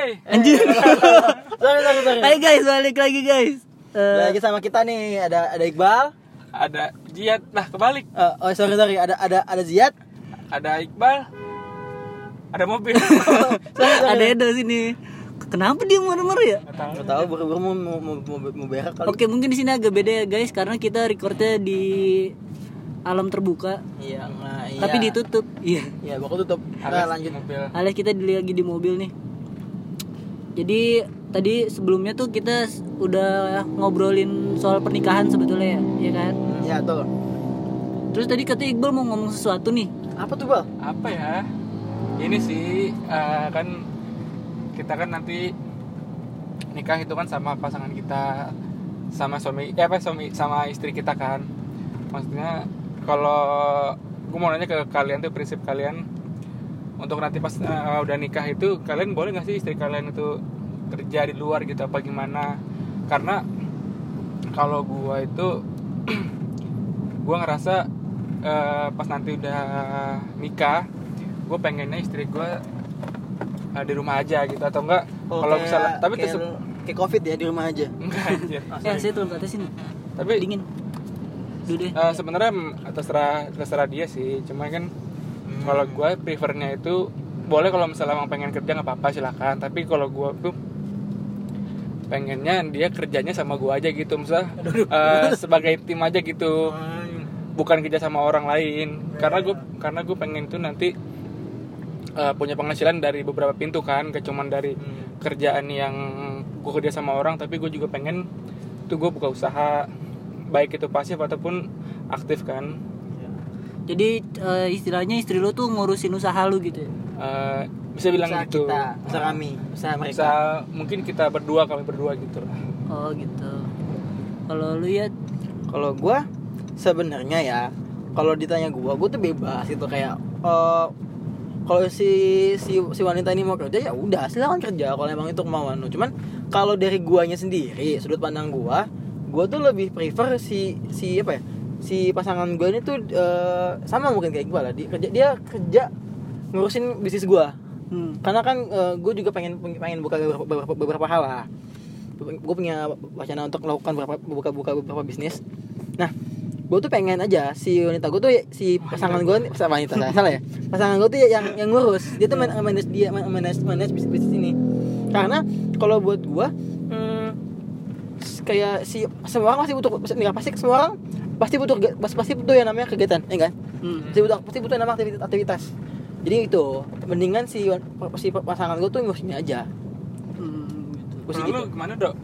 Hey. Anjir. sorry sorry sorry Hai guys, balik lagi guys. Eh, lagi sama kita nih ada ada Iqbal Ada Jiat. Nah, kebalik. Eh, oh sorry sorry ada ada ada Ziad Ada Iqbal. Ada mobil. sorry, sorry. ada Edo sini. Kenapa dia marah-marah ya? Nggak tahu. Buru-buru mau mau mau, mau, mau berak kali Oke, mungkin di sini agak beda ya guys karena kita recordnya di alam terbuka, iya nah, iya tapi ditutup. Iya. iya bakal tutup nah lanjut Mobil. Alias kita lagi di mobil nih. Jadi tadi sebelumnya tuh kita udah ngobrolin soal pernikahan sebetulnya ya, ya kan? ya tuh Terus tadi kata Iqbal mau ngomong sesuatu nih. apa tuh bal Apa ya? Ini sih eh, kan kita kan nanti nikah itu kan sama pasangan kita sama suami eh apa suami sama istri kita kan. Maksudnya kalau gue mau nanya ke kalian tuh prinsip kalian untuk nanti pas eh, udah nikah itu kalian boleh nggak sih istri kalian itu kerja di luar gitu apa gimana karena kalau gua itu gua ngerasa eh, pas nanti udah nikah gue pengennya istri gua eh, di rumah aja gitu atau enggak Oh, kalau misalnya tapi kayak, kayak covid ya di rumah aja enggak anjir. Ya, saya turun ke atas sini. tapi Dingin. Deh. Eh, sebenarnya mm, terserah terserah dia sih cuma kan kalau gue prefernya itu boleh kalau misalnya emang pengen kerja nggak apa-apa silakan. Tapi kalau gue tuh pengennya dia kerjanya sama gue aja gitu. Misalnya eh, sebagai tim aja gitu. Bukan kerja sama orang lain. Karena gue karena gue pengen tuh nanti eh, punya penghasilan dari beberapa pintu kan. Gak cuman dari kerjaan yang gue kerja sama orang tapi gue juga pengen tuh gue buka usaha. Baik itu pasif ataupun aktif kan Jadi eh, istilahnya istri lu tuh ngurusin usaha lu gitu ya. Eh, bisa bilang usaha gitu. kita usaha kami usaha mereka. Bisa mungkin kita berdua kami berdua gitu lah. Oh gitu. Kalau lu ya? Kalau gua sebenarnya ya kalau ditanya gua gua tuh bebas gitu kayak eh kalau si si si wanita ini mau kerja ya udah silakan kerja kalau emang itu kemauan lu. Cuman kalau dari guanya sendiri sudut pandang gua gua tuh lebih prefer si si apa ya si pasangan gua ini tuh eh, sama mungkin kayak gua lah. Dia kerja dia kerja ngurusin bisnis gua. Hmm. karena kan gue juga pengen pengen buka beberapa, beberapa, beberapa hal lah. Gue punya wacana untuk melakukan beberapa buka buka beberapa bisnis. Nah gue tuh pengen aja si wanita gue tuh si pasangan gue nih pasangan wanita salah, salah ya. Pasangan gue tuh ya yang yang ngurus. Dia tuh man- manage dia man- manage manage bisnis, bisnis ini. Karena kalau buat gue hmm, kayak si semua orang pasti butuh nggak pasti semua orang pasti butuh pasti pasti butuh yang namanya kegiatan ya kan Hmm. pasti butuh pasti butuh nama aktivitas, aktivitas. jadi itu mendingan si si pasangan gue tuh ngurusin aja Hmm, gitu. gue sih Kalau gitu gimana dok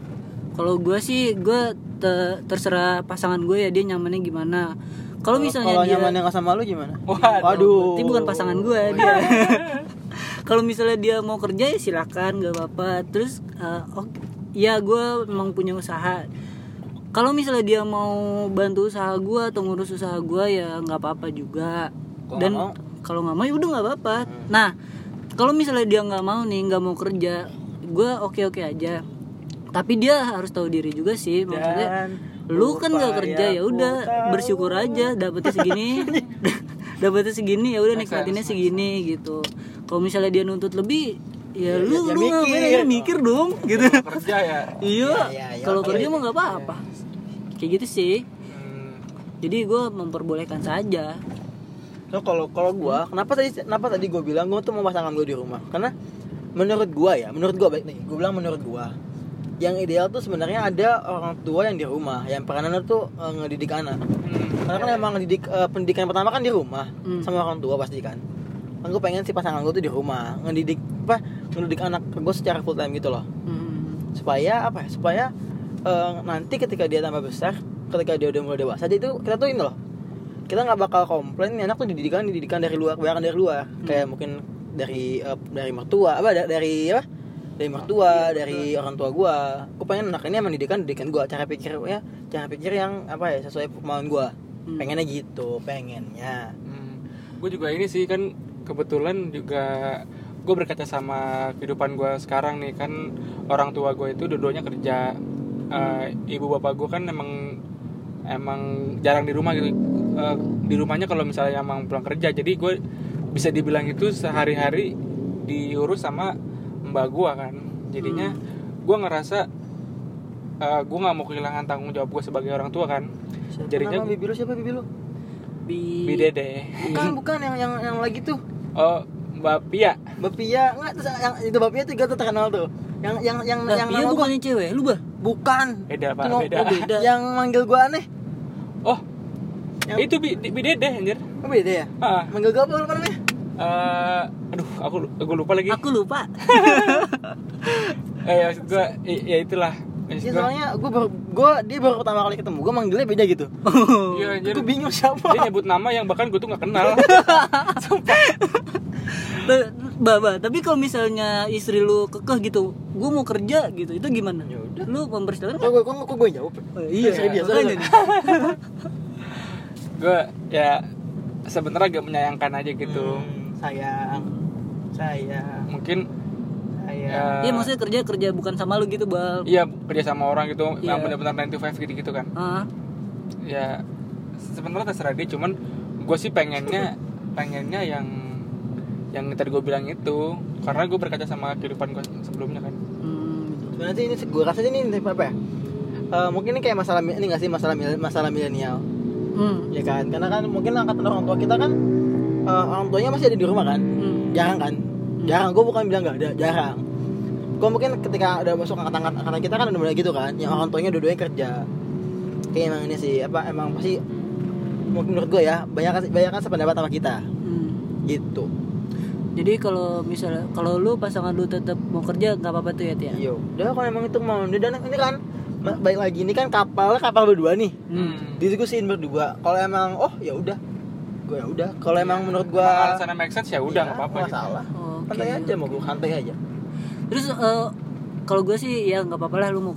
Kalau gue sih gue te- terserah pasangan gue ya dia nyamannya gimana. Kalau misalnya kalau dia nyamannya nggak sama lu gimana Waduh. waduh Berarti bukan pasangan gue dia. Kalau misalnya dia mau kerja ya silakan gak apa-apa. Terus eh, oke, ya gue memang punya usaha. Kalau misalnya dia mau bantu usaha gue atau ngurus usaha gue ya nggak apa-apa juga. Kalau Dan kalau nggak mau ya udah nggak apa-apa. Nah kalau misalnya dia nggak mau nih nggak mau kerja, gue oke-oke aja. Tapi dia harus tahu diri juga sih maksudnya. Dan lu kan nggak kerja ya udah bersyukur aja dapetnya segini dapetnya segini ya udah nikmatinnya sense, segini gitu kalau misalnya dia nuntut lebih ya, Ya, lu ya, lu mikir. mikir dong gitu kerja ya iya Ya, ya, ya, kalau oke. kerja mah nggak apa-apa kayak gitu sih Hmm, jadi gue memperbolehkan saja So kalau kalau gua, kenapa tadi kenapa tadi gua bilang gua tuh mau pasangan gua di rumah? Karena menurut gua ya, menurut gua baik nih, gua bilang menurut gua yang ideal tuh sebenarnya ada orang tua yang di rumah, yang peranan tuh eh, ngedidik anak. hmm. Karena kan emang ngedidik eh, pendidikan pertama kan di rumah Hmm. sama orang tua pasti kan. Kan gua pengen si pasangan gua tuh di rumah, ngedidik apa? Ngedidik anak gua secara full time gitu loh. Hmm. Supaya apa ya? Supaya eh, nanti ketika dia tambah besar, ketika dia udah mulai dewasa, jadi itu kita tuh ini loh. Kita nggak bakal komplain nih anak tuh dididikan didikan dari luar kebanyakan dari luar. Kayak mungkin dari eh, dari mertua apa da- dari apa? Dari mertua dari orang tua gua. Aku pengen anak ini emang didikan didikan gua. Cara pikir ya cara pikir yang apa ya sesuai kemauan gua. Hmm. pengennya gitu pengennya. Gue juga ini sih kan kebetulan juga gue berkaca sama kehidupan gue sekarang nih. Kan orang tua gue itu dua-duanya kerja Eh, ibu bapak gue kan emang emang jarang di rumah gitu. Eh, di rumahnya kalau misalnya emang pulang kerja. Jadi gue bisa dibilang itu sehari-hari diurus sama mbak gue kan. Jadinya Hmm. gue ngerasa eh gue nggak mau kehilangan tanggung jawab gue sebagai orang tua kan. Siapa Jadinya- nama bibi lu? Siapa bibi lu? Bi bidede bukan bukan. Yang yang yang lagi tuh. Oh mbak Pia. Bapia nggak terus yang itu Bapia tuh gak terkenal tuh. Yang yang yang Lah, yang nama bukan yang cewek, lu bah. Bukan. Beda pak. No- beda. oh, beda. yang manggil gua aneh. Oh Yang- itu bi di- bidede anjir. Oh beda ya? Ah. Manggil gua apa namanya? Eh, aduh aku aku lupa lagi. Aku lupa. eh maksud gue ya itulah. Iya soalnya gua baru gua dia baru pertama kali ketemu. Gua manggilnya beda gitu. Iya anjir. Gua bingung siapa. Dia nyebut nama yang bahkan gue tuh nggak kenal. Ba- Bah, tapi kalau misalnya istri lu kekeh gitu, gua mau kerja gitu, itu gimana? Ya udah. Lu mempersilahkan kok nggak? gue kok kok gue jawab ya? Oh, iya, makanya sorry. nih. gue ya sebenarnya agak menyayangkan aja gitu Hmm, sayang sayang mungkin sayang ya Iya, maksudnya kerja kerja bukan sama lu gitu, Bal. iya kerja sama orang gitu yang Iya. benar-benar 9 to 5 gitu gitu kan Ah, ya sebenarnya terserah dia cuman gue sih pengennya pengennya yang yang tadi gue bilang itu karena gue berkaca sama kehidupan gue sebelumnya kan. Hmm, sih ini gue rasa ini apa ya? Eh, mungkin ini kayak masalah ini nggak sih masalah masalah milenial? Hmm, ya kan? Karena kan mungkin angkatan orang tua kita kan eh, orang tuanya masih ada di rumah kan? Hmm. jarang kan? Jarang. Gue bukan bilang nggak ada jarang. Gue mungkin ketika udah masuk angkatan angkatan kita kan udah mulai gitu kan? Yang orang tuanya dua-duanya kerja. Kayak emang ini sih apa emang pasti mungkin menurut gue ya banyak kan banyak kan sependapat sama kita. Hmm. gitu Jadi kalau misalnya kalau lu pasangan lu tetap mau kerja nggak apa-apa tuh ya, Tia. iya udah kalau emang itu mau dan ini kan ba- baik lagi ini kan kapal kapal berdua nih hmm. diskusiin berdua kalau emang oh ya udah gue ya udah kalau emang menurut gue Kalau alasannya make sense ya udah nggak apa-apa gitu. masalah santai aja mau gue santai aja Terus eh, kalau gue sih ya nggak apa-apa lah lu mau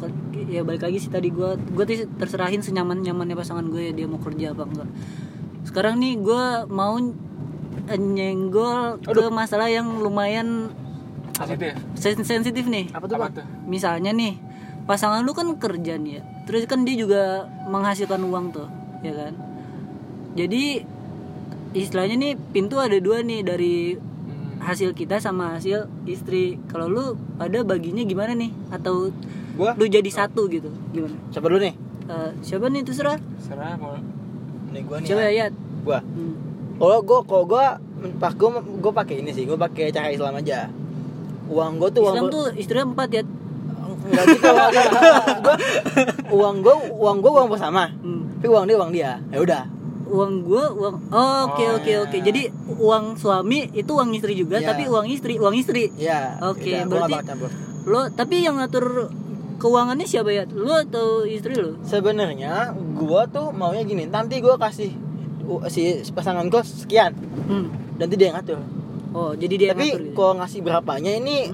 ya balik lagi sih tadi gue gue terserahin senyaman nyamannya pasangan gue ya dia mau kerja apa enggak. Sekarang nih gue mau nyenggol ke masalah yang lumayan sensitif. sen- sensitif nih. apa tuh apa tuh? Misalnya nih pasangan lu kan kerja nih ya, terus kan dia juga menghasilkan uang tuh, ya kan. Jadi istilahnya nih pintu ada dua nih dari Hmm. hasil kita sama hasil istri. Kalau lu pada baginya gimana nih? Atau gue lu jadi satu gitu gimana? Siapa dulu nih? Eh, siapa nih? Terserah. Serah mau nih gue nih coba ya. Yat. gue Hmm. Kalau gue kalau gue pas gue gue pakai ini sih gue pakai cara Islam aja. Uang gue tuh uang Islam gua- tuh istrinya empat ya Enggak gitu gua, uang gue uang gue uang bersama Hmm. tapi uang dia uang dia. Ya udah. Uang gua uang oh, oke Oh, oke ya. oke jadi uang suami itu uang istri juga Ya. tapi uang istri uang istri. Ya Oke, udah, gua berarti- lo tapi yang ngatur keuangannya siapa ya lu atau istri lu sebenarnya gue tuh maunya gini. Nanti gue kasih si pasangan gue sekian. Hmm. nanti dia yang ngatur. Oh jadi dia yang tapi ngatur kalau ngasih berapanya ini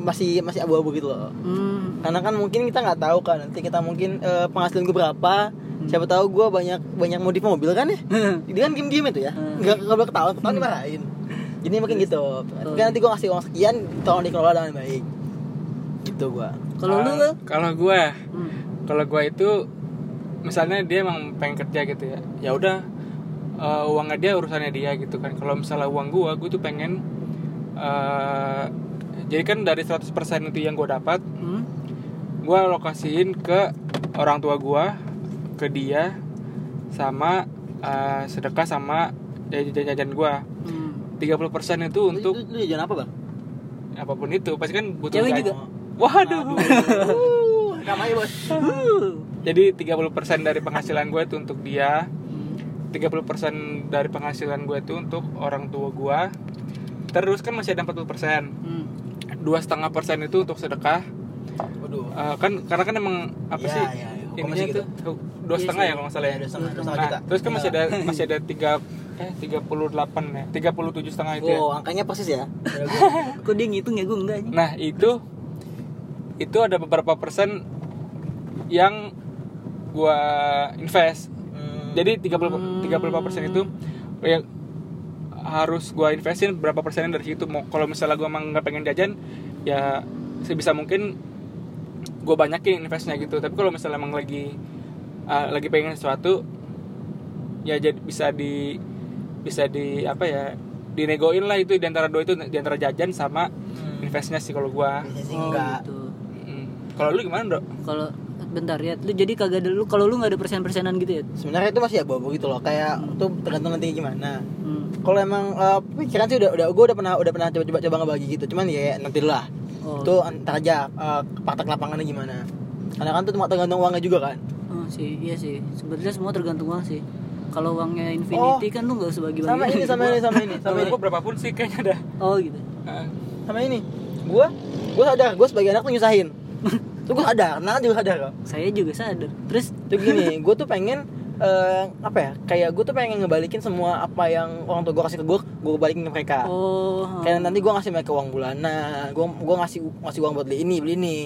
masih masih abu-abu gitu loh. Hmm. karena kan mungkin kita nggak tahu kan nanti kita mungkin eh, penghasilan gue berapa. Siapa tahu gue banyak banyak modif mobil kan ya? Dia kan diem diem itu ya. Hmm. nggak nggak boleh ketahuan ketahuan dimarahin. Jadi mungkin gitu. Tapi nanti gue ngasih uang sekian tolong dikelola dengan baik. Gitu gue kalau lu kalau gue hmm. kalau gue itu misalnya dia emang pengen kerja gitu ya ya udah eh, uangnya dia urusannya dia gitu kan. Kalau misalnya uang gue gue tuh pengen eh, jadi kan dari 100% itu yang gue dapat Hmm. gue alokasiin ke orang tua gue ke dia sama eh, sedekah sama jajan-jajan gue Hmm. 30% itu untuk lu, lu, lu jajan apa bang? apa pun itu pasti kan butuh Cewek juga? waduh. Uh, rekam aja bos. Jadi 30% dari penghasilan gue itu untuk dia 30% dari penghasilan gue itu untuk orang tua gue terus kan masih ada 40% Hmm. dua setengah persen itu untuk sedekah. Waduh. Eh, kan karena kan emang apa Iya, sih? iya, iya. Hukum ininya masih tuh dua Iya setengah sih. ya kalau nggak salah ya? Dua setengah, dua setengah nah, terus kan masih ada masih ada tiga eh 38 ya? 37 setengah itu ya? Wow angkanya persis ya? Kok dia ngitung ya? Gue enggak. Nah itu itu ada beberapa persen yang gua invest. Jadi 30 35 persen itu ya harus gua investin berapa persen dari situ. Mau kalau misalnya gua emang nggak pengen jajan ya sebisa mungkin gua banyakin investnya gitu. Tapi kalau misalnya emang lagi uh, lagi pengen sesuatu ya jadi bisa di bisa di apa ya dinegoin lah itu di antara dua itu di antara jajan sama Hmm. investnya sih kalau sih Oh, enggak gitu. Kalau lu gimana dok Kalau bentar ya, lu jadi kagak ada lu kalau lu nggak ada persen-persenan gitu ya? sebenarnya itu masih abu-abu gitu loh kayak itu tergantung nanti gimana Hmm. kalau emang eh, pikiran sih udah udah gue udah pernah udah pernah coba-coba coba ngebagi gitu cuman ya nanti lah Oh, itu antar aja eh, praktek lapangannya gimana karena kan itu cuma tergantung uangnya juga kan oh, sih, iya sih. Sebenarnya semua tergantung uang sih. Kalau uangnya infinity kan lu nggak usah bagi-bagi. Oh. sama ini sama ini sama ini sama sama ini gua berapapun sih kayaknya dah Oh gitu. Sama ini gue gue sadar gue sebagai anak tuh nyusahin tuh gue sadar anak juga sadar kok. Saya juga sadar. Terus? Tuh gini gue tuh pengen eh, apa ya kayak gue tuh pengen ngebalikin semua apa yang orang tua gue kasih ke gue gue balikin ke mereka. Oh, kayak nanti gue ngasih mereka uang bulanan gue gue ngasih ngasih uang buat beli ini beli ini.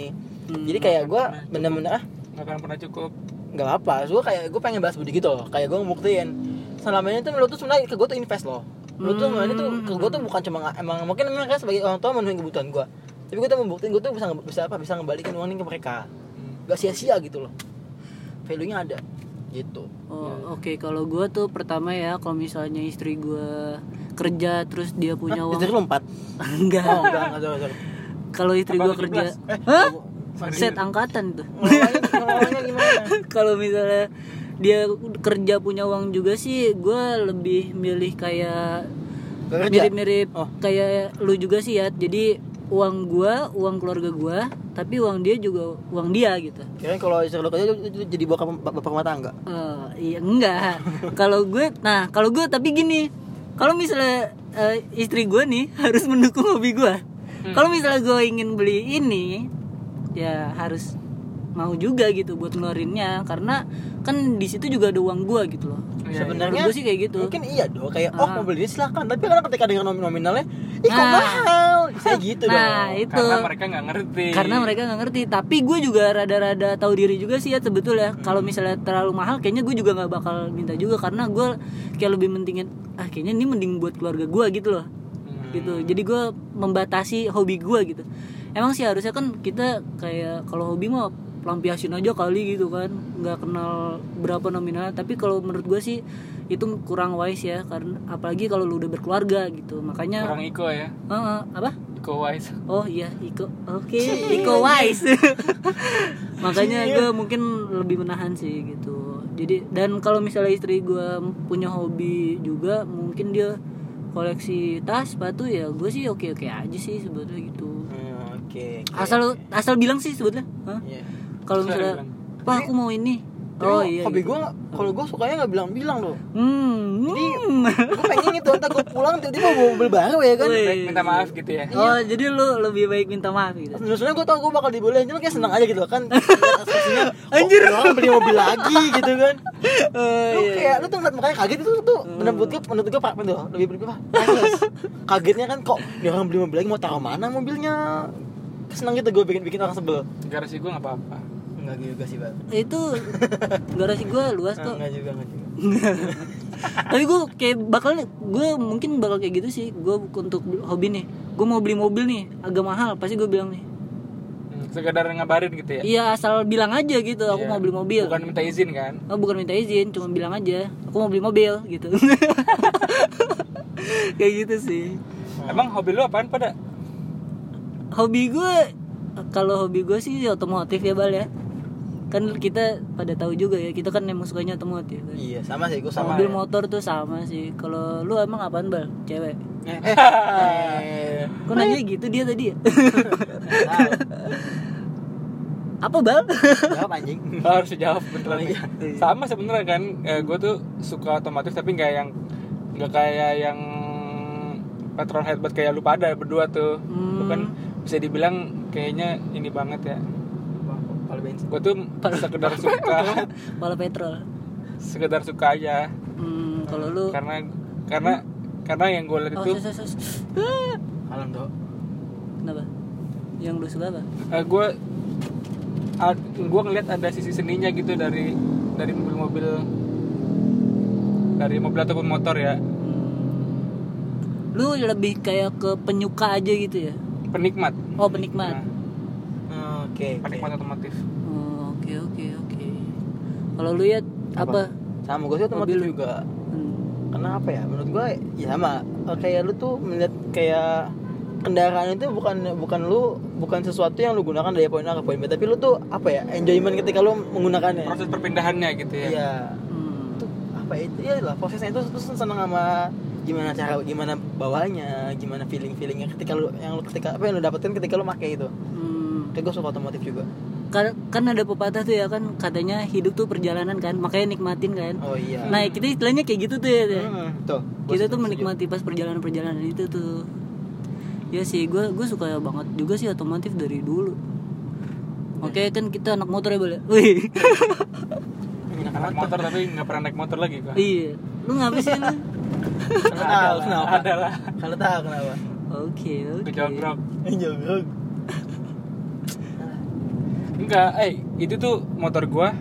Hmm. jadi kayak gue Nah, bener-bener ah nggak akan pernah cukup. nggak apa gue kayak gue pengen bahas budi gitu loh. Kayak gue ngebuktiin. Selama ini tuh menurut tuh sebenarnya ke gue tuh invest loh. Menurut tuh sebenarnya tuh ke gue tuh bukan cuma emang mungkin mereka sebagai orang tua memenuhi kebutuhan gue tapi gue tuh membuktiin gue tuh bisa bisa apa bisa ngebalikin uang ini ke mereka. Gak sia-sia gitu loh. Value nya ada. Gitu. Oh, oke. Kalau gua tuh pertama ya kalau misalnya istri gua kerja terus dia punya Hah, uang istri lu empat? Enggak. Oh enggak enggak sorry, sorry. kalau istri 17? kerja. eh Hah? Set angkatan tuh. Kalau misalnya dia kerja punya uang juga sih gua lebih milih kayak mirip-mirip Oh. kayak lu juga sih ya jadi uang gua uang keluarga gua tapi uang dia juga uang dia gitu kirain kalau istri lu kerja jadi bapak bapak rumah tangga Eh, iya enggak. kalau gue, nah kalau gue tapi gini, kalau misalnya eh, istri gue nih harus mendukung hobi gue. Kalau misalnya gue ingin beli ini, ya harus mau juga gitu buat ngeluarinnya karena kan di situ juga ada uang gue gitu loh. Iya, sebenarnya Menurut gue sih kayak gitu. mungkin iya dong kayak oh Ah. mau beli silakan tapi karena ketika dengan nomin nominalnya ih kok Nah. mahal saya gitu Nah, dong itu. karena mereka nggak ngerti Karena mereka nggak ngerti, tapi gue juga rada-rada tahu diri juga sih ya sebetulnya. Kalau misalnya terlalu mahal, kayaknya gue juga nggak bakal minta juga karena gue kayak lebih mentingin, ah kayaknya ini mending buat keluarga gue gitu loh. Hmm. gitu jadi gue membatasi hobi gue gitu emang sih harusnya kan kita kayak kalau hobi mah lampiasin aja kali gitu kan. Nggak kenal berapa nominal tapi kalau menurut gue sih itu kurang wise ya karena apalagi kalau lu udah berkeluarga gitu. Makanya orang Iko ya? Heeh, apa? Iko Wise. Oh iya Iko. Oke. Iko wise. Makanya gue mungkin lebih menahan sih gitu. Jadi dan kalau misalnya istri gue punya hobi juga mungkin dia koleksi tas sepatu ya gue sih oke oke aja sih sebetulnya gitu. Hmm, oke oke. asal asal bilang sih sebetulnya. Hah? Iya. Kalau misalnya pak aku mau ini. Tapi oh iya hobi gitu. gue kalau gue sukanya nggak bilang-bilang loh hmm, Jadi, hmm. gue pengen itu ntar gue pulang tiba-tiba bawa mobil baru ya kan? Wih. Baik, minta maaf gitu ya. Oh jadi lu lebih baik minta maaf gitu? Sebenarnya gue tau gue bakal dibolehin Cuma kayak seneng aja gitu kan? Anjir. Orang beli mobil lagi gitu kan? Oh, Lu iya. kayak Lu tuh ngeliat mukanya kaget itu tuh Menurut gue Menurut gue Pak tuh? Lebih Nangis Kagetnya kan kok Ini orang beli mobil lagi Mau taruh mana mobilnya? Seneng gitu gue bikin bikin orang sebel. Garasi gue nggak apa-apa Enggak juga sih bang. Itu garasi gue luas kok Enggak juga Enggak juga. Tapi gue kayak bakal gue mungkin bakal kayak gitu sih. Gue untuk hobi nih. Gue mau beli mobil nih agak mahal. Pasti gue bilang nih. Hmm, sekedar ngabarin gitu ya? Iya asal bilang aja gitu aku Iya. mau beli mobil. Bukan minta izin kan? Oh, bukan minta izin cuma bilang aja aku mau beli mobil gitu. Kayak gitu sih. Emang hobi lu apaan pada hobi gue kalau hobi gue sih otomotif ya bal ya kan kita pada tahu juga ya kita kan emang sukanya otomotif kan. Iya sama sih Gue sama mobil ya. motor tuh sama sih kalau lu emang apaan bal cewek Eh, eh. kok nanya gitu dia tadi ya apa bal Jawab anjing Lo harus jawab beneran nih. Iya. sama sebenarnya kan gue tuh suka otomotif tapi nggak yang nggak kayak yang petrol head buat kayak lu pada berdua tuh Lu Hmm. kan bisa dibilang kayaknya ini banget ya Kalau bensin gue tuh sekedar suka Pala petrol. sekedar suka aja Hmm, kalau lu karena karena karena yang gue lihat Oh, itu sus, sus, sus. Ah, Alam dong Kenapa? Yang lu suka apa? gue gue ngeliat ada sisi seninya gitu dari dari mobil-mobil dari mobil ataupun motor ya Hmm. Lu lebih kayak ke penyuka aja gitu ya? penikmat Oh, penikmat. Nah, Oke penikmat otomotif Oh, oke oke oke. Kalau lu ya apa? Sama gue sih otomotif Mobil. juga Hmm. Karena apa ya? Menurut gue ya sama Kayak lu tuh melihat kayak kendaraan itu bukan bukan lu bukan sesuatu yang lu gunakan dari poin A ke poin B tapi lu tuh apa ya enjoyment ketika lu menggunakannya proses perpindahannya gitu ya iya Hmm. itu apa ya itu ya lah prosesnya itu terus seneng sama gimana cara gimana bawanya gimana feeling feelingnya ketika lu yang lu ketika apa yang lu dapetin ketika lu pakai itu Hmm. Kayak gue suka otomotif juga. Kan, kan ada pepatah tuh ya kan katanya hidup tuh perjalanan kan makanya nikmatin kan. Oh iya. Nah kita istilahnya kayak gitu tuh ya, ya. Hmm, tuh kita tuh menikmati pas perjalanan perjalanan itu tuh. Ya sih gue gue suka banget juga sih otomotif dari dulu. Oke kan kita anak motor ya boleh wih. Anak motor tapi nggak pernah naik motor lagi gua iya. Lu ngapa sih lu Kalau tahu kenapa? Ada lah kalau tahu kenapa? Oke oke. Kejogrok jogrok enggak eh itu tuh motor gua.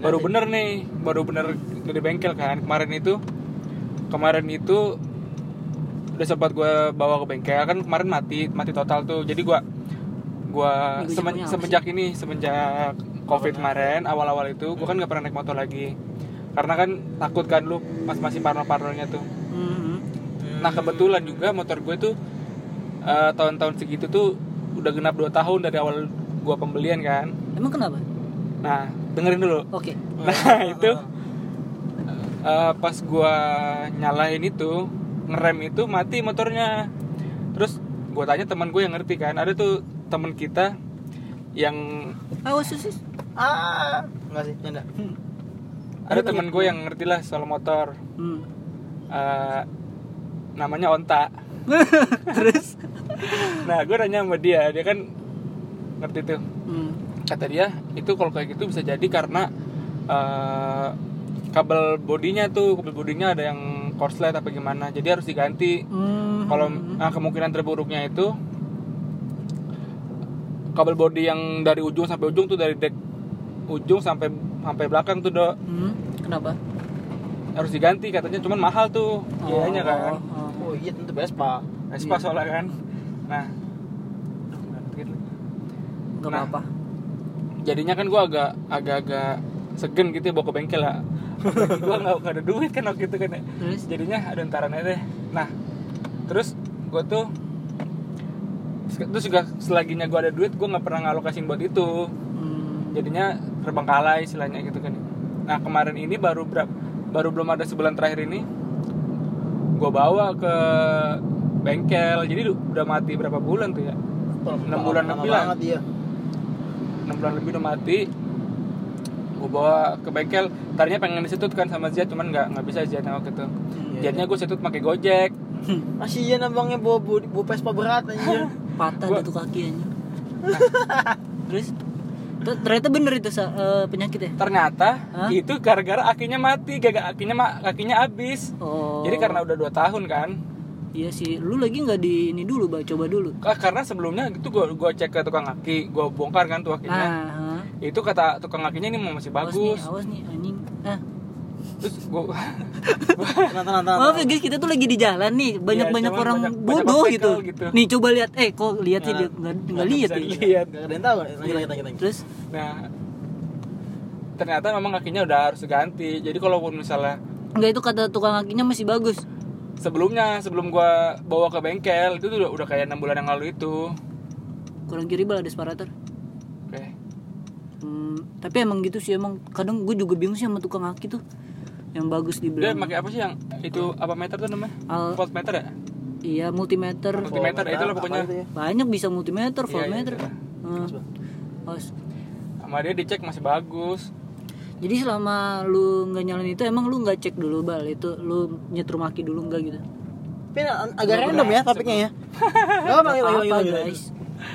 Baru bener nih baru bener dari bengkel kan. Kemarin itu kemarin itu udah sempat gua bawa ke bengkel. Kan kemarin mati mati total tuh. Jadi gua gua Ini gua semen- semenjak ini semenjak covid kemarin awal-awal itu gua kan nggak pernah naik motor lagi. Karena kan takut kan lu mas masih parno-parnonya tuh. Mhm. nah kebetulan juga motor gue tuh eh, tahun-tahun segitu tuh udah genap 2 tahun dari awal gua pembelian kan. Emang kenapa? Nah dengerin dulu. Oke. Nah itu eh, pas gua nyalain itu ngerem itu mati motornya. Terus gua tanya teman gue yang ngerti kan, ada tuh teman kita yang awas sus ah enggak sih canda ada teman gue yang ngerti lah soal motor. hmm. Eh, namanya Onta. terus? Nah gue nanya sama dia, dia kan ngerti tuh. hmm. Kata dia itu kalau kayak gitu bisa jadi karena eh, kabel bodinya tuh kabel bodinya ada yang korslet apa gimana jadi harus diganti Hmm. kalau nah, kemungkinan terburuknya itu kabel body yang dari ujung sampai ujung tuh dari deck ujung sampai sampai belakang tuh dok Hmm. kenapa harus diganti katanya cuman mahal tuh biayanya kan oh. oh iya tentu Vespa Vespa soalnya kan nah Aduh, nggak ngerti lagi. Nggak Nah. apa-apa jadinya kan gua agak agak-agak segen gitu ya bawa ke bengkel lah gua nggak ada duit kan waktu itu kan ya. terus jadinya ada ntaran aja deh nah terus gue tuh terus juga selaginya gue ada duit gue nggak pernah ngalokasin buat itu hmm. jadinya terbengkalai istilahnya gitu kan nah kemarin ini baru berapa baru belum ada sebulan terakhir ini gue bawa ke bengkel jadi udah mati berapa bulan tuh ya Enam bulan lebih lah. Dia 6 bulan lebih udah mati. Gue bawa ke bengkel. Tadinya pengen disetut kan sama Ziad cuman nggak nggak bisa Ziadnya waktu itu. Iya. Ziadnya gue setut pakai gojek. Kasihan abangnya bawa bawa, bawa Vespa berat aja patah Gua- tuh kakinya terus? Tuh, ternyata bener itu Sa, eh, penyakit ya? Ternyata Hah? itu gara-gara akinya mati gagal akinya ma- kakinya habis. Oh. Jadi karena udah dua tahun kan iya sih lu lagi nggak di ini dulu bah coba dulu. Ka- karena sebelumnya itu gua gua cek ke tukang aki gua bongkar kan tuh akinya. Nah itu kata tukang akinya ini masih awas nih bagus. awas nih anjing. Ah. Terus gua tenang tenang tenang Maaf ya guys, kita tuh lagi di jalan nih, banyak-banyak cuman orang banyak- banyak bodoh obstacle gitu. gitu. Nih coba lihat, eh kok lihat sih? Nah, dia nggak nggak lihat ya. lihat Gak ada yang tahu lanjut lanjut lanjut. Terus? Nah ternyata memang kakinya udah harus ganti. Jadi kalaupun misalnya enggak itu kata tukang kakinya masih bagus. Sebelumnya sebelum gua bawa ke bengkel itu tuh udah, udah kayak enam bulan yang lalu itu Kurang kiri bal ada separator. oke Hmm, tapi emang gitu sih emang kadang gue juga bingung sih sama tukang kaki tuh yang bagus dia dibilang pakai apa sih yang itu apa meter tuh namanya Al- voltmeter ya iya multimeter multimeter ya itulah pokoknya Apa itu ya? banyak bisa multimeter Iya, voltmeter iya, Hmm. Mas, Bang. Awas. sama dia dicek masih bagus jadi selama lu nggak nyalain itu emang lu nggak cek dulu bal? Itu lu nyetrum aki dulu nggak gitu? Tapi agak random ya topiknya ya. Gak apa lagi lagi apa lagi. guys?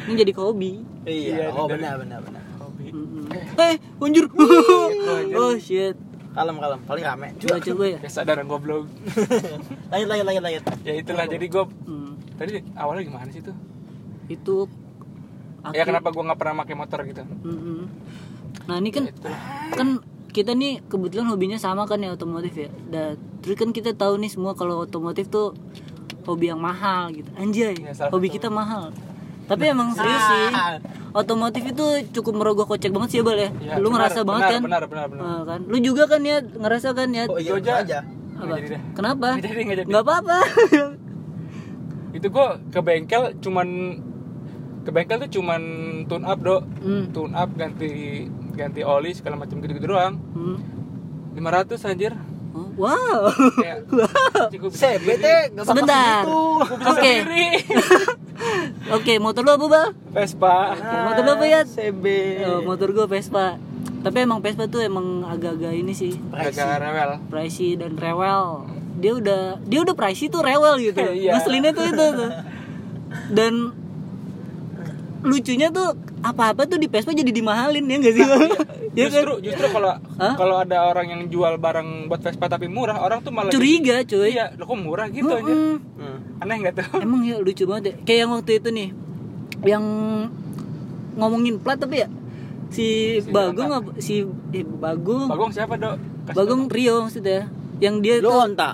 Ini jadi hobi. Iya, Iya, oh benar benar benar. hobi. Eh unjur. Oh shit. Kalem kalem, paling rame. coba coba. ya. Kesadaran goblok. Lanjut lanjut lanjut lanjut. ya itulah. Jadi gue Hmm, tadi awalnya gimana sih tuh itu ya kenapa gue nggak pernah pakai motor gitu? Mm-mm. nah ini kan Ya, kan kita nih kebetulan hobinya sama kan ya otomotif ya. Dan terus kan kita tahu nih semua kalau otomotif tuh hobi yang mahal gitu. Anjay Ya, hobi kita mahal. Tapi emang serius sih otomotif itu cukup merogoh kocek banget sih ya bal ya, Ya, lu benar, ngerasa banget benar, kan? benar benar benar. Ah, kan? Lu juga kan ya ngerasa kan ya? Oh iya, aja. aja. apa? Jadi kenapa? Nggak jadi, nggak jadi. nggak apa-apa. Itu itu gue ke bengkel cuman ke bengkel tuh cuman tune up do Hmm. tune up ganti ganti oli segala macam gitu gitu doang Hmm. 500 anjir Oh, Wow. kayak cukup bisa CB sendiri. teh gak bakal Sebentar. Oke. Oke, motor lu apa, Bal? Vespa motor lu apa, Yat? CB Oh, motor gua Vespa. Tapi emang Vespa tuh emang agak-agak ini sih, agak rewel pricey dan rewel. Dia udah dia udah pricey tuh rewel gitu. Iya. Ngeselinnya tuh itu tuh. Dan lucunya tuh apa-apa tuh di Vespa jadi dimahalin ya enggak sih? Bang? Ya kan? justru justru kalau kalau ada orang yang jual barang buat Vespa tapi murah orang tuh malah Curiga, cuy. iya lo kok murah gitu aja Mm-mm. Hmm. aneh nggak tuh Emang ya lucu banget ya. Kayak yang waktu itu nih. Yang ngomongin plat tapi ya si, Si Bagong apa si eh, Bagong Bagong siapa dok Bagong Rio maksudnya. Yang dia Lu tuh onta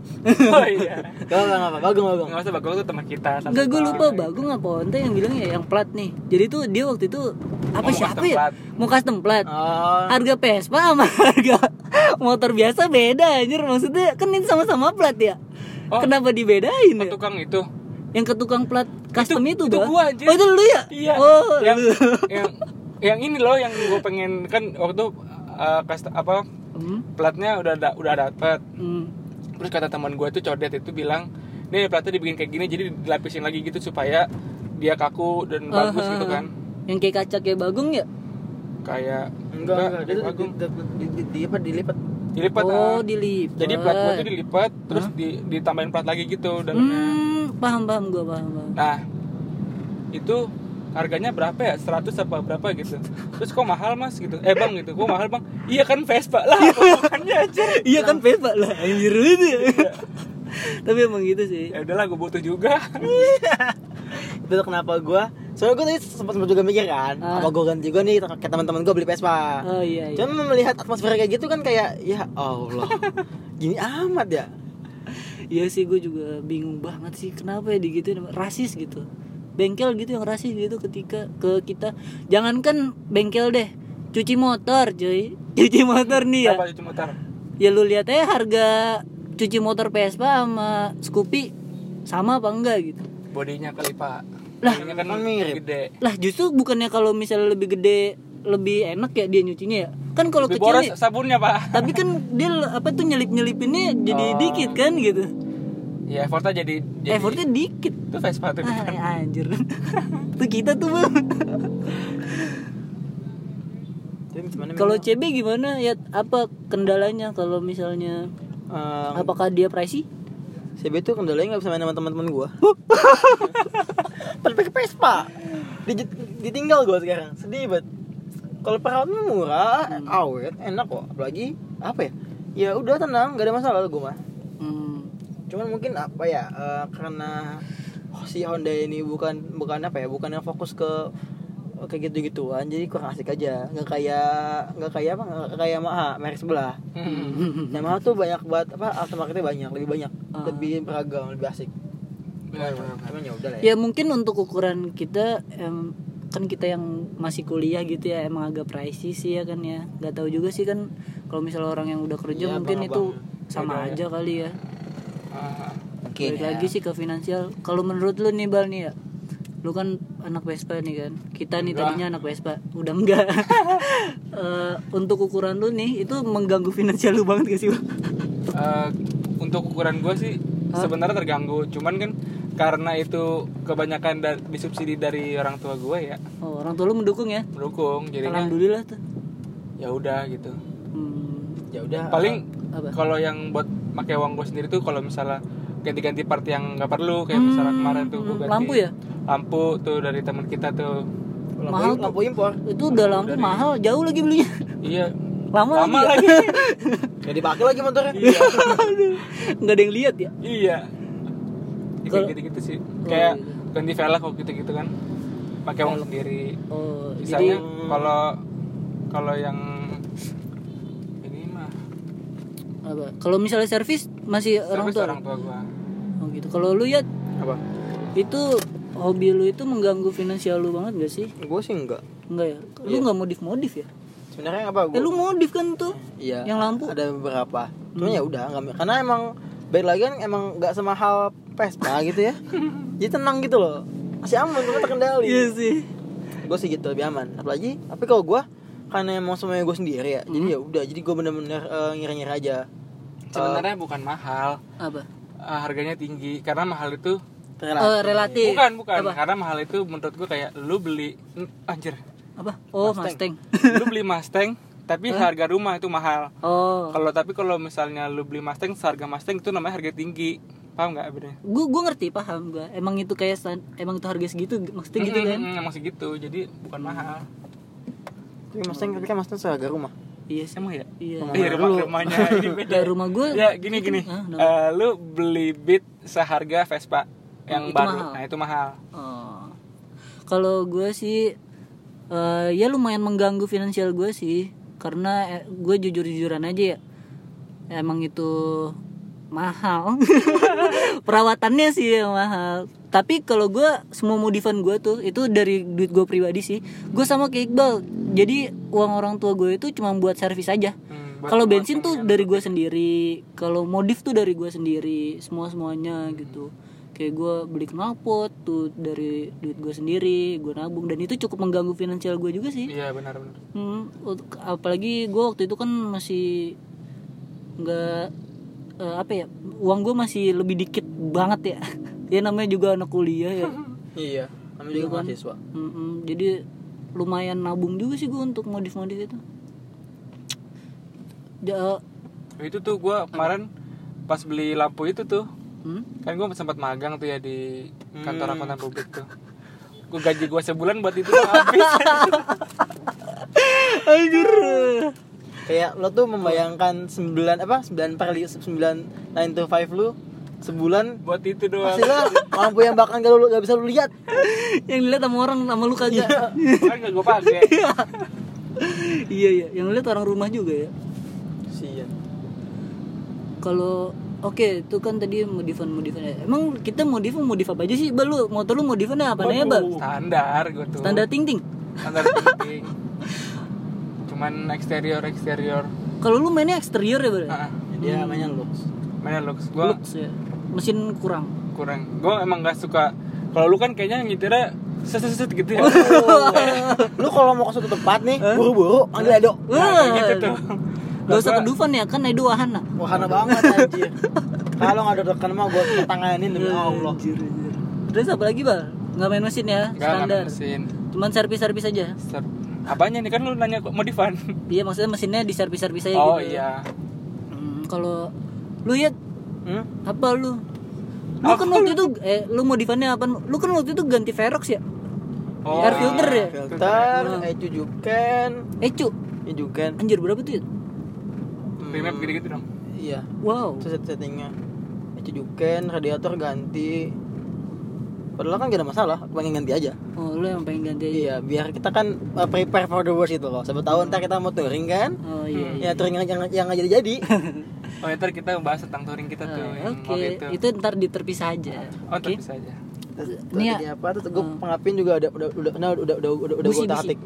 oh iya Gak apa apa Bagong Bagong nggak usah Bagong tuh teman kita satu Enggak gue lupa Bagong apa Onta yang bilang ya yang plat nih. Jadi tuh dia waktu itu apa Oh, mau siapa custom ya? plat. Mau custom plat. Oh Harga Vespa sama harga motor biasa beda anjir maksudnya kan ini sama-sama plat ya. Oh. Kenapa dibedain Oh, ya? tukang itu Yang ke tukang plat custom itu, itu Bang. gua, anjir. Oh, itu lu ya? iya Oh, yang, yang yang ini loh yang gue pengen kan waktu uh, custom- apa Hmm. platnya udah da, udah dapet Hmm. terus kata teman gue tuh codet itu bilang nih platnya dibikin kayak gini jadi dilapisin lagi gitu supaya dia kaku dan bagus Aha. gitu kan Yang kayak kaca kayak Bagong ya? kayak Enggak enggak Dia tuh bagus di- di- di- di apa dilipat dilipat oh, ah. dilipat. jadi plat gua tuh dilipat terus di, ditambahin plat lagi gitu dalamnya Hmm, paham paham gua paham paham. nah itu harganya berapa ya? 100 apa berapa gitu. Terus kok mahal mas? Gitu. Eh bang gitu. Kok mahal bang? Iya kan Vespa. Lah bukannya aja Iya kan Vespa. Lah anjir. Itu. ya. Tapi emang gitu sih. ya udahlah gue butuh juga. Itu tuh kenapa gua? Soalnya gua tadi sempat sempat juga mikir kan Ah. Apa gua ganti juga nih Kayak teman-teman gua beli Vespa. Oh iya iya. Cuman melihat atmosfer kayak gitu kan kayak Ya Allah Gini amat ya. Iya sih gue juga bingung banget sih kenapa ya digituin rasis gitu. Bengkel gitu yang rasis gitu ketika ke kita. Jangankan bengkel deh, cuci motor cuy. Cuci motor nih ya. Berapa cuci motor Ya lu lihat aja harga cuci motor Vespa sama Scoopy sama apa enggak gitu. bodinya kali pak Lah, Bodinya kan mirip. gede Lah justru bukannya kalau misalnya lebih gede lebih enak ya dia nyucinya ya. Kan kalau kecil boros sabunnya pak tapi kan dia apa tuh nyelip-nyelipinnya jadi Oh. dikit kan gitu. Ya effortnya jadi, jadi Effortnya dikit. itu Vespa tuh Ah, kan anjir. tuh kita tuh, Bang. Tapi Kalau? CB gimana ya apa kendalanya kalau misalnya Eh, apakah dia pricey? CB tuh kendalanya gak bisa main sama teman-teman gua Pada pakai Vespa Di- Ditinggal gua sekarang Sedih banget Kalau perawatannya murah, awet, enak kok Apalagi, apa ya Ya udah tenang, gak ada masalah gua mah Hmm. Cuman mungkin apa ya eh, karena si Honda ini bukan bukan apa ya bukan yang fokus ke kayak gitu gituan jadi kurang asik aja nggak kayak nggak kayak apa nggak kayak Maha merek sebelah Hmm. nah Maha tuh banyak buat apa aftermarketnya banyak lebih banyak Ah. lebih beragam lebih asik Benar, benar, benar. cuman ya udah lah ya Ya mungkin untuk ukuran kita em, kan kita yang masih kuliah gitu ya emang agak pricey sih ya kan ya. Gak tahu juga sih kan kalau misalnya orang yang udah kerja Iya, mungkin itu abang-abang. sama Beda ya. aja kali ya. Ah, mungkin Balik ya. lagi sih ke finansial. Kalau menurut lu nih Bal nih ya. Lu kan anak Vespa nih kan. Kita nih Enggak. tadinya anak Vespa. Udah enggak. Eh, untuk ukuran lu nih itu mengganggu finansial lu banget gak sih, Bang? eh, untuk ukuran gue sih Hah? sebenarnya terganggu cuman kan karena itu kebanyakan da- disubsidi dari orang tua gue ya Oh, orang tua lu mendukung ya? mendukung jadinya Alhamdulillah tuh. ya udah gitu Hmm, ya udah paling apa? kalau yang buat pakai uang gue sendiri tuh kalau misalnya ganti-ganti part yang nggak perlu kayak misalnya Hmm, kemarin tuh gue ganti lampu ya? lampu tuh dari teman kita tuh. Lampu, mahal lampu impor. Itu udah lampu Dari- mahal, jauh lagi belinya. iya. Lama, lama lagi. lagi. Nggak dipakai lagi motornya. Iya. Enggak ada yang lihat ya. iya. Ya, kayak gitu-gitu sih. Kayak gitu. ganti velg kok gitu-gitu kan. Pakai uang sendiri. Oh, Misalnya jadi kalau kalau yang ini mah apa? Kalau misalnya servis masih orang service tua. orang tua gua. Oh gitu. Kalau lu ya Apa? itu hobi lu itu mengganggu finansial lu banget gak sih? gue sih enggak Enggak ya? Lu Iya. nggak modif-modif ya? sebenarnya apa gue Eh lu modif kan tuh? Iya. Yang lampu? Ada beberapa. Cuma Hmm. ya udah nggak karena emang baik lagi kan emang nggak semahal Vespa gitu ya jadi tenang gitu loh masih aman gue terkendali Iya sih. gue sih gitu lebih aman apalagi tapi kalau gue karena emang semuanya gue sendiri ya jadi ya udah jadi gue bener-bener eh, ngira-ngira aja sebenarnya bukan mahal Apa? eh, harganya tinggi karena mahal itu Relatif. Eh, relatif. bukan bukan Apa? karena mahal itu menurut gue kayak lu beli anjir Apa? Oh, Mustang. Mustang. lu beli Mustang tapi harga rumah itu mahal Oh. kalau tapi kalau misalnya lu beli Mustang harga Mustang itu namanya harga tinggi paham nggak bedanya Gue gue ngerti paham gue. Emang itu kayak emang itu harga segitu maksudnya gitu kan? Mm, emang segitu jadi bukan mahal tapi Mustang tapi kan Mustang seharga rumah Iya sih. emang ya Iya. Rumah Iya rumah dulu? rumahnya ini beda. Rumah gue. Ya gini gini. Ah, kenapa? Eh, lu beli Beat seharga Vespa yang itu baru. mahal. Nah itu mahal. Oh. Kalau gue sih eh, ya lumayan mengganggu finansial gue sih karena gue jujur-jujuran aja ya emang itu mahal perawatannya sih yang mahal tapi kalau gue semua modifan gue tuh itu dari duit gue pribadi sih. Gue sama kayak Iqbal. Jadi uang orang tua gue itu cuma buat servis aja. Hmm, kalau bensin tuh dari gue sendiri. Kalau modif tuh dari gue sendiri semua semuanya gitu. Kayak gue beli knalpot tuh dari duit gue sendiri gue nabung. Dan itu cukup mengganggu finansial gue juga sih. Iya benar benar. Hmm, apalagi gue waktu itu kan masih nggak eh, apa ya uang gue masih lebih dikit banget ya ya namanya juga anak kuliah ya iya namanya juga Iya kan? mahasiswa Mm-mm, jadi lumayan nabung juga sih gue untuk modif-modif itu Ja- Itu tuh gua kemarin pas beli lampu itu tuh hmm? kan gua sempat magang tuh ya di kantor Hmm. akuntan publik tuh. Gua gaji gua sebulan buat itu tuh habis. Anjir. kayak lo tuh membayangkan 9 apa 9 per 9 9 to 5 lu sebulan? Buat itu doang. lah lampu yang bahkan gak, lu, gak bisa lu lihat. Yang dilihat sama orang sama lu kagak. Kan gak gua pakai. iya. Iya yang lihat orang rumah juga ya. Sian. kalau oke itu kan tadi modifan modifan emang kita modif modif apa aja sih? Bal lu motor lu modifannya apa ya bal? Standar gua tuh. standar ting ting Standar tinggi. Cuman eksterior eksterior. kalau lu mainnya eksterior ya bal? Ah, dia namanya looks. Mana looks. Gua Lux ya mesin kurang kurang. Gua emang gak suka. Kalau lu kan kayaknya nyetirnya set set set gitu ya. lu kalau mau ke suatu tempat nih buru-buru panggil Edo Nah, kayak gitu tuh. Gak usah ke Dufan ya kan Edo Wahana wahana banget anjir kalau nggak ada rekan mah gue tanganin demi Allah. Terus apa lagi bal? Nggak main mesin ya? Standar. mesin. Cuman servis-servis aja. Ser- Apanya nih kan lu nanya kok modifan? Iya maksudnya mesinnya di servis-servis aja Oh gitu. iya. Hmm, kalau lu ya hmm? apa lu? Lu kan waktu itu eh lu modifannya apa? Lu kan waktu itu ganti Verox ya? Oh, Air filter ya? filter Nah. eh jujukan Eh cu, ya jujukan anjir berapa tuh ya? Remap gitu-gitu dong. iya Wow. itu set settingnya eh jujukan radiator ganti padahal kan gak ada masalah pengen ganti aja Oh lu yang pengen ganti aja. iya biar kita kan uh, prepare for the worst itu loh siapa tahu ntar kita mau touring kan Oh iya. iya. ya touring yang yang yang nggak jadi jadi Oh, ntar kita bahas tentang touring kita tuh Ah, yang Oke, waktu itu. itu ntar diterpisah aja. Oh, Oke. tapi saja. Terus Ini ya- apa terus gue Hmm. pengapin juga udah udah udah udah udah udah udah Busi, gue busi. atik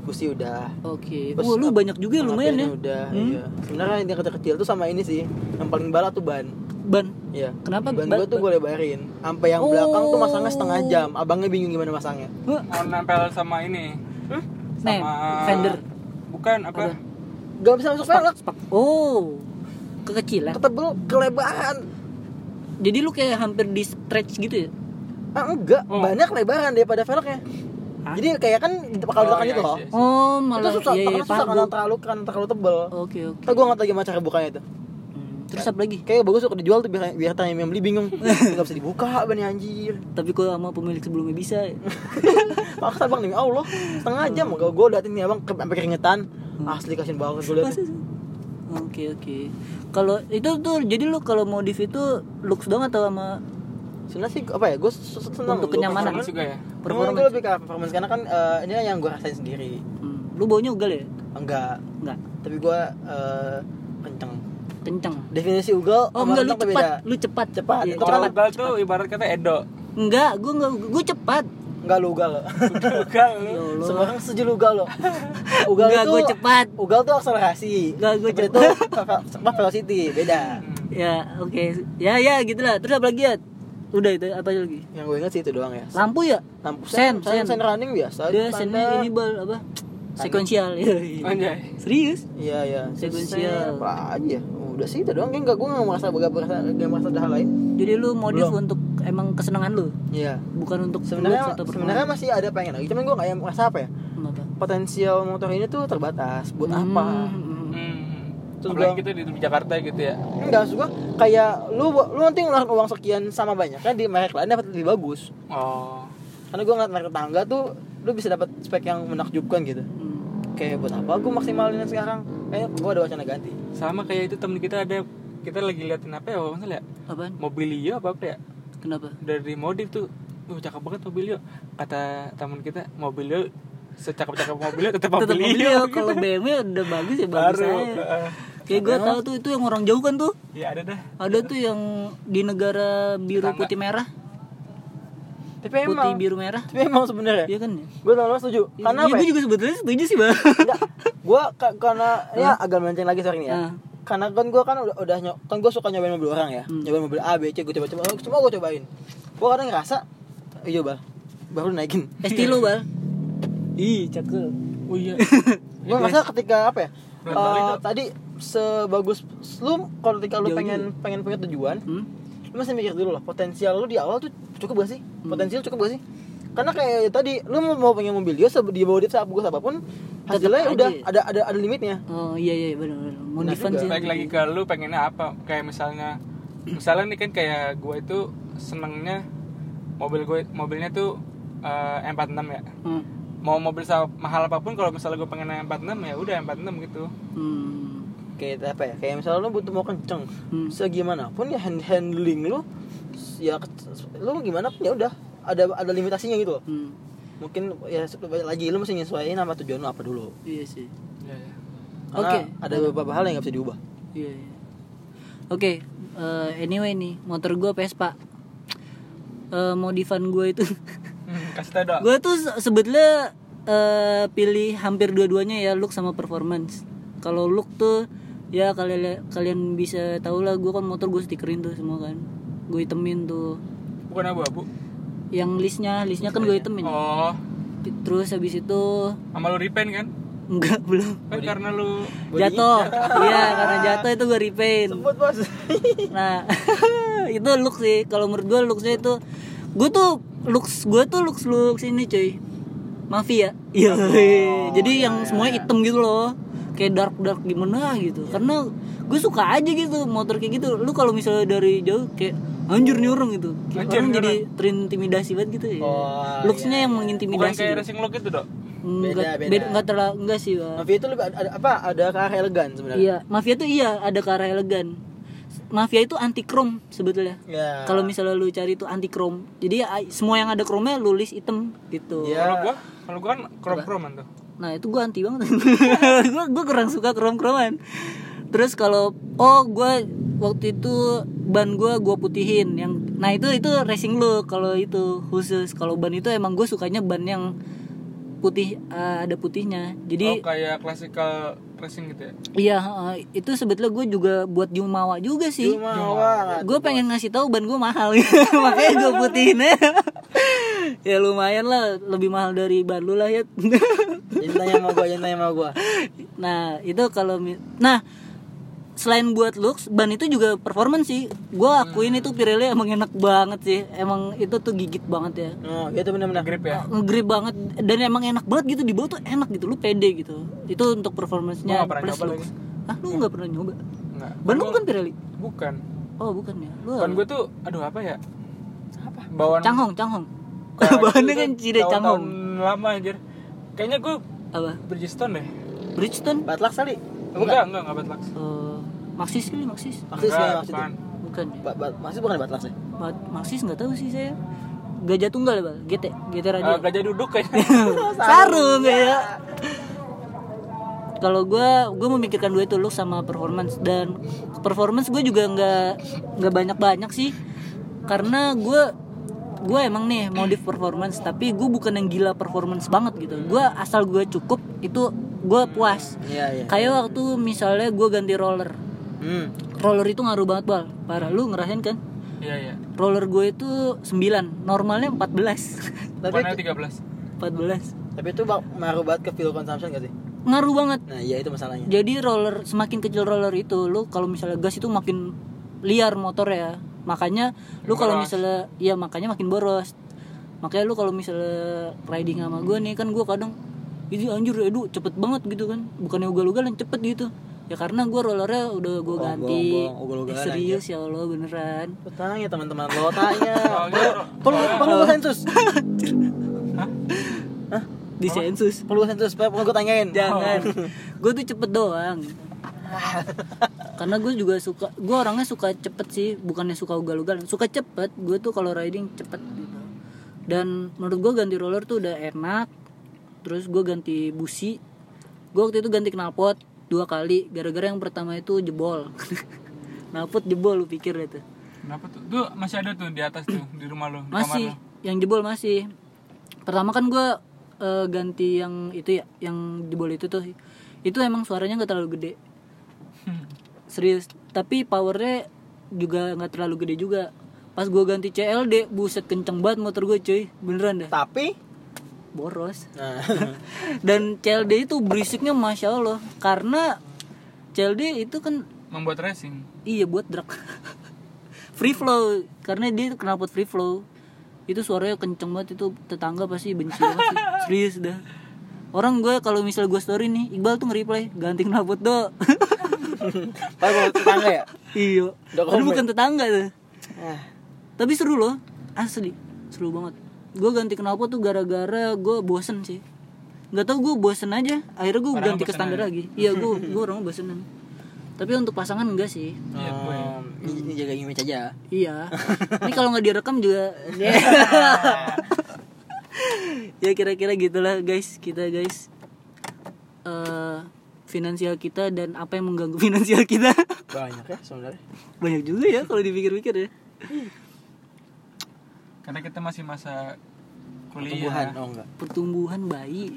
busi udah Oke. Terus Oh, lu banyak juga ya, lumayan ya. udah Hmm. iya sebenarnya yang kecil-kecil tuh sama ini sih yang paling balak tuh ban Ban. Iya. Kenapa? Ban Ba- gue tuh gue lebarin sampai yang Oh. belakang tuh masangnya setengah jam abangnya bingung gimana masangnya? Mau nempel sama ini. Hmm? Nih, Sama fender. Bukan apa? Gak bisa masuk velg. Oh. Kekecilan. ketebel kelebaran Jadi lu kayak hampir di stretch gitu ya? ah enggak Oh. banyak lebaran daripada velgnya Hah? jadi kayak kan kalau Oh, belakang iya, gitu loh iya. Oh, itu malah susah iya, iya, susah karena terlalu kan terlalu tebel Oke, oke. Ntar gue nggak tahu gimana cara bukanya itu Terus apa lagi? kayak bagus kok dijual tuh biar biar tanya yang beli bingung nggak bisa dibuka ban anjir Tapi kok sama pemilik sebelumnya bisa ya? maksa bang demi Allah setengah jam gue gue liatin nih abang sampai keringetan asli kasian banget gue liatin? Oke, oke. Kalau itu tuh jadi lu kalau modif itu looks doang atau sama sebenarnya sih apa ya gue seneng Untuk gua kenyamanan. Juga ya. performance gue lebih ke performance karena kan eh, ini yang gue rasain sendiri Hmm, Lu baunya ugal ya? enggak Enggak. tapi gue eh, kenceng Kenceng. definisi ugal Oh, enggak lu cepat. Lu cepat. Cepat. Itu Kalau cepat. ugal tuh ibarat kata Edo. Enggak, gua enggak gua cepat. enggak lu ugal lo Ugal Ya lu. Allah. semua orang setuju lu ugal lo ugal Enggak, gua cepat. ugal tuh akselerasi Enggak, gua Seperti cepat. itu apa velocity beda Ya, oke. Ya, ya gitulah. Terus apa lagi ya? udah itu apa lagi Yang gue ingat sih itu doang ya. lampu ya Lampu Sen, sen, sen, sen. sen running biasa. dia sennya ini bal apa sekuensial ya Anjay. serius Iya iya. Sekuensial. Sen, Apa aja? Udah sih itu doang. Enggak gue nggak merasa gak merasa gak merasa ada hal lain. jadi lu modif Belum. untuk emang kesenangan lu Iya. bukan untuk Sebenarnya sebenarnya masih ada pengen lagi. Cuman gue nggak yang merasa apa ya. Kenapa? Potensial motor ini tuh terbatas. Buat Hmm, apa? hmm. Hmm. Terus Apalagi kita di, di Jakarta gitu ya. Enggak, maksud gua kayak lu lu nanti ngeluarin uang sekian sama banyak kan di merek lain dapat lebih bagus. Oh. Karena gua ngeliat merek tetangga tuh lu bisa dapat spek yang menakjubkan gitu. Hmm. Kayak buat apa gua maksimalin sekarang? Kayak gua ada wacana ganti. Sama kayak itu temen kita ada kita lagi liatin apa ya kalau ya apaan? Mobilio apa apa ya kenapa? Dari modif tuh. Uh cakep banget mobilio. Kata teman kita mobilio secakep cakep mobilio tetap tetap mobilio, mobil ya gitu. kalau BMW udah bagus ya bagus baru aja. Heeh. kayak gue tahu tuh itu yang orang jauh kan tuh? Ya ada dah. Ada tuh yang di negara biru Tetangga. putih merah Tapi putih emang biru merah tapi emang sebenarnya iya kan ya gua lama setuju. Karena Iya, apa? gue Ya? juga sebetulnya setuju sih bang Enggak. Gua ka- karena ya agak melenceng lagi sorry nih ya. Ah. Karena kan gua kan udah, udah nyo- kan gua suka nyobain mobil orang ya. Hmm. Nyobain mobil A, B, C, gua coba-coba. Oh, Semua gua cobain. Gua kadang ngerasa iya, Bal. Baru naikin. Estilo bal ih cakep oh iya gue ngerasa ketika apa ya Dok. tadi sebagus lu kalau ketika lu Jauh pengen pengen punya tujuan hmm? Lu masih mikir dulu lah potensial lu di awal tuh cukup gak sih? Potensial cukup gak sih? Karena kayak tadi lu mau, mau pengen mobil dia di bawah dia sebagus apa pun hasilnya aja. udah ada ada ada limitnya. Oh iya iya benar benar juga. sih. Baik lagi ke lu pengennya apa? Kayak misalnya misalnya nih kan kayak gue itu senengnya mobil gue mobilnya tuh eh, M46 ya. Hmm. mau mobil mahal apa pun kalau misalnya gue pengen M46 ya udah M46 gitu. Hmm. Kayak apa ya kayak misalnya lu butuh mau kenceng Hmm. segimanapun ya hand handling lu ya lu gimana pun ya udah ada ada limitasinya gitu loh Hmm. mungkin ya lagi lu mesti nyesuaiin sama tujuan lu apa dulu iya sih ya, ya. Karena Oke. ada beberapa hal yang gak bisa diubah Iya. iya. Oke, eh, anyway nih, motor gue Vespa. Eh, modifan gue itu, Hmm, kasih tau dong gue tuh se- sebetulnya eh, pilih hampir dua-duanya ya look sama performance. Kalau look tuh ya kalian kalian bisa tahu lah gue kan motor gue stikerin tuh semua kan, gue itemin tuh. bukan abu-abu Yang listnya, listnya kan gue itemin. oh Terus habis itu sama lu repaint kan enggak belum kan karena lu jatuh. Iya karena jatuh itu gue repaint. sebut bos Nah, itu look sih. Kalau menurut gue looksnya itu, gue tuh looks gue tuh looks looks ini cuy, mafia. Iya. Jadi yang semuanya hitam gitu loh, kayak dark dark gimana gitu. Karena gue suka aja gitu motor kayak gitu. Lu kalau misalnya dari jauh kayak anjir nih orang gitu. Kayak Anjir orang jadi terintimidasi banget gitu ya. Oh, Looksnya yang bukan mengintimidasi. kayak gitu. racing look itu dok Enggak, Beda, beda. beda, enggak terlalu enggak sih, Bang. Mafia itu lebih ada, apa ada ke arah elegan sebenarnya Iya, mafia tuh iya ada ke arah elegan. Mafia itu anti chrome sebetulnya. ya Kalau misalnya lu cari itu anti chrome. Jadi ya, semua yang ada chrome-nya lu list item gitu. Iya. kalau gua kalau gua kan krom kroman tuh Nah, itu gua anti banget. gua gua kurang suka chrome-chromean. Terus kalau oh gua waktu itu ban gua gua putihin yang nah itu itu racing look kalau itu khusus. Kalau ban itu emang gue sukanya ban yang putih eh, ada putihnya. Oh jadi kayak classical racing gitu ya? Iya eh, itu sebetulnya gue juga buat Jumawa juga sih. Jumawa. Gue pengen ngasih tahu ban gue mahal. Makanya gue putihin. ya lumayan lah. Lebih mahal dari ban lu lah ya Jangan tanya sama gua, jangan tanya sama gua. nah itu kalau nah selain buat looks ban itu juga performance sih. Gue akuin itu Pirelli emang enak banget sih. Emang itu tuh gigit banget ya. Oh, itu benar-benar. grip ya? Ngegrip banget. Dan emang enak banget gitu. Di bawah tuh enak gitu. Lu pede gitu. Itu untuk performance-nya. Gua nggak pernah plus nyoba looks. ah lu nggak pernah nyoba? Enggak ban lu bukan Pirelli bukan. Oh bukan ya? Lu ban gua tuh aduh apa ya? Apa? Bawaan canghong canghong Itu kan cide tahun-tahun canghong lama anjir. Kayaknya gua apa? Bridgestone deh. Bridgestone? Batlak kali. enggak enggak enggak Batlux Eh, Maxis kali Maxis? Maxis Enggak, kayaknya Maxis. bukan. bukan Ba ba Maxis bukan Batlak sih. Ma- Maxis nggak tahu sih saya. Gajah tunggal ya bang GT GT radio Eh, gajah duduk kayaknya. Sarung ya. Kalau gue gue memikirkan dua itu look sama performance. Dan performance gue juga nggak nggak banyak banyak sih. Karena gue gue emang nih modif performance tapi gue bukan yang gila performance banget gitu gue asal gue cukup itu gue puas Iya, iya. kayak waktu misalnya gue ganti roller Hmm. roller itu ngaruh banget bal parah lu ngerasain kan Iya iya. roller gue itu 9 normalnya 14 Tapi itu, 13. 14 tapi itu bak- ngaruh banget ke fuel consumption gak sih? ngaruh banget Nah iya itu masalahnya. jadi roller semakin kecil roller itu lu kalau misalnya gas itu makin liar motor ya makanya lu kalau misalnya iya makanya makin boros. Makanya lu kalau misalnya riding sama gue nih kan gue kadang ini anjir edu cepet banget gitu kan. Bukannya ugal-ugalan cepet gitu. Ya karena gue rollernya udah gue Bohong, ganti. bohong, ugal-ugalan Eh, serius ya allah beneran. Lu tanya teman-teman lo tanya. Soalnya Perlu perlu gue sensus. di sensus. Perlu gue sensus. Perlu gue tanyain. jangan. Gue tuh cepet doang karena gue juga suka gue orangnya suka cepet sih bukannya suka ugal-ugalan suka cepet gue tuh kalau riding cepet gitu. Dan menurut gue ganti roller tuh udah enak terus gue ganti busi. Gue waktu itu ganti knalpot dua kali gara-gara yang pertama itu jebol. Knalpot jebol lu pikir itu Kenapa tuh? Tuh masih ada tuh di atas tuh di rumah lo, di masih kamar lo. yang jebol masih. Pertama kan gue eh, ganti yang itu ya yang jebol itu tuh. Itu emang suaranya nggak terlalu gede serius tapi powernya juga nggak terlalu gede juga. Pas gue ganti CLD buset kenceng banget motor gue cuy. Beneran dah. Tapi? Boros. Nah, dan CLD itu berisiknya masya Allah. Karena CLD itu kan Membuat racing. Iya buat drag. Free flow. Karena dia knalpot free flow. Itu suaranya kenceng banget Itu tetangga pasti benci banget Serius dah. Orang gue kalau misal gue story nih Iqbal tuh nge-reply Ganti knalpot do Tapi kalau tetangga ya. Iya komen. bukan tetangga tuh Ah, Tapi seru loh Asli Seru banget Gue ganti knalpot tuh gara-gara gue bosen sih Gak tau gue bosen aja Akhirnya gue ganti ke standar aja. lagi Iya gue gue orangnya bosenan Tapi untuk pasangan enggak sih Iya, gue. um, ini, ini jaga image aja. Iya. Ini kalau nggak direkam juga. ya kira-kira gitulah guys kita guys. eh finansial kita dan apa yang mengganggu finansial kita Banyak ya sebenarnya. banyak juga ya kalau dipikir-pikir ya. Karena kita masih masa Pertumbuhan. kuliah. Oh enggak. Pertumbuhan bayi.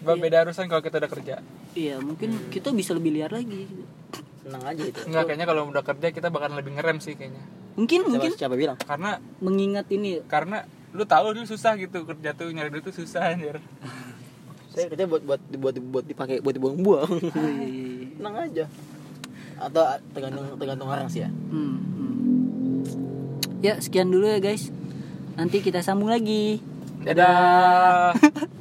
Coba beda urusan kalau kita udah kerja. Iya mungkin kita bisa lebih liar lagi. Senang aja itu. Enggak, kayaknya kalau udah kerja kita bakal lebih ngerem sih kayaknya. Mungkin Siapa, mungkin siapa bilang? Karena mengingat ini. karena lu tahu dulu susah gitu kerja tuh nyari duit tuh susah anjir. Saya kerja buat buat buat buat dipakai buat dibuang-buang. Oh, iya, iya, iya. Senang aja. Atau tergantung tergantung orang sih ya. Hmm, hmm. Ya sekian dulu ya guys. Nanti kita sambung lagi. Dadah.